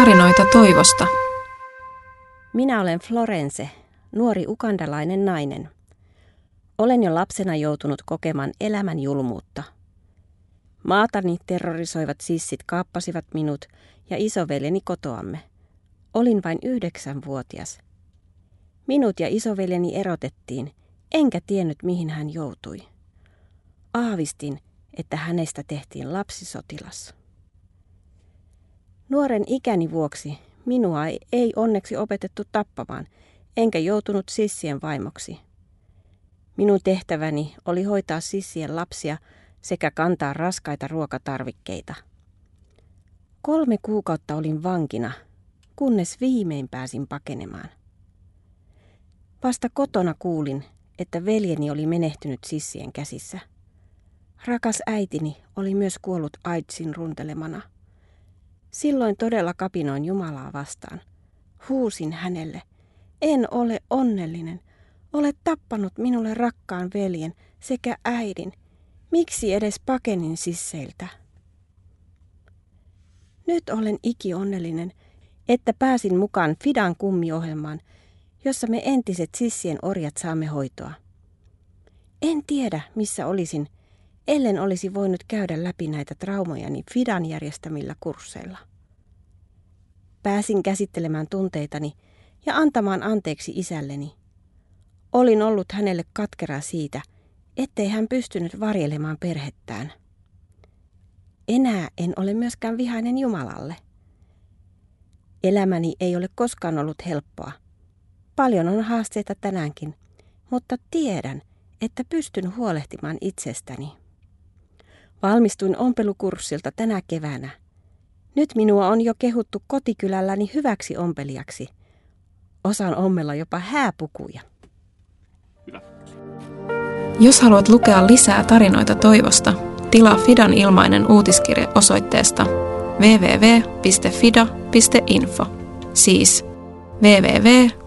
tarinoita toivosta. Minä olen Florence, nuori ukandalainen nainen. Olen jo lapsena joutunut kokemaan elämän julmuutta. Maatani terrorisoivat sissit kaappasivat minut ja isoveljeni kotoamme. Olin vain yhdeksänvuotias. Minut ja isoveljeni erotettiin, enkä tiennyt mihin hän joutui. Aavistin, että hänestä tehtiin lapsisotilas. Nuoren ikäni vuoksi minua ei onneksi opetettu tappamaan, enkä joutunut sissien vaimoksi. Minun tehtäväni oli hoitaa sissien lapsia sekä kantaa raskaita ruokatarvikkeita. Kolme kuukautta olin vankina, kunnes viimein pääsin pakenemaan. Vasta kotona kuulin, että veljeni oli menehtynyt sissien käsissä. Rakas äitini oli myös kuollut Aitsin runtelemana. Silloin todella kapinoin Jumalaa vastaan. Huusin hänelle, en ole onnellinen. Olet tappanut minulle rakkaan veljen sekä äidin. Miksi edes pakenin sisseiltä? Nyt olen iki onnellinen, että pääsin mukaan Fidan kummiohjelmaan, jossa me entiset sissien orjat saamme hoitoa. En tiedä, missä olisin, ellen olisi voinut käydä läpi näitä traumojani Fidan järjestämillä kursseilla. Pääsin käsittelemään tunteitani ja antamaan anteeksi isälleni. Olin ollut hänelle katkera siitä, ettei hän pystynyt varjelemaan perhettään. Enää en ole myöskään vihainen Jumalalle. Elämäni ei ole koskaan ollut helppoa. Paljon on haasteita tänäänkin, mutta tiedän, että pystyn huolehtimaan itsestäni. Valmistuin ompelukurssilta tänä keväänä. Nyt minua on jo kehuttu kotikylälläni hyväksi ompelijaksi. Osaan ommella jopa hääpukuja. Hyvä. Jos haluat lukea lisää tarinoita toivosta, tilaa Fidan ilmainen uutiskirje osoitteesta www.fida.info. Siis www.fida.info.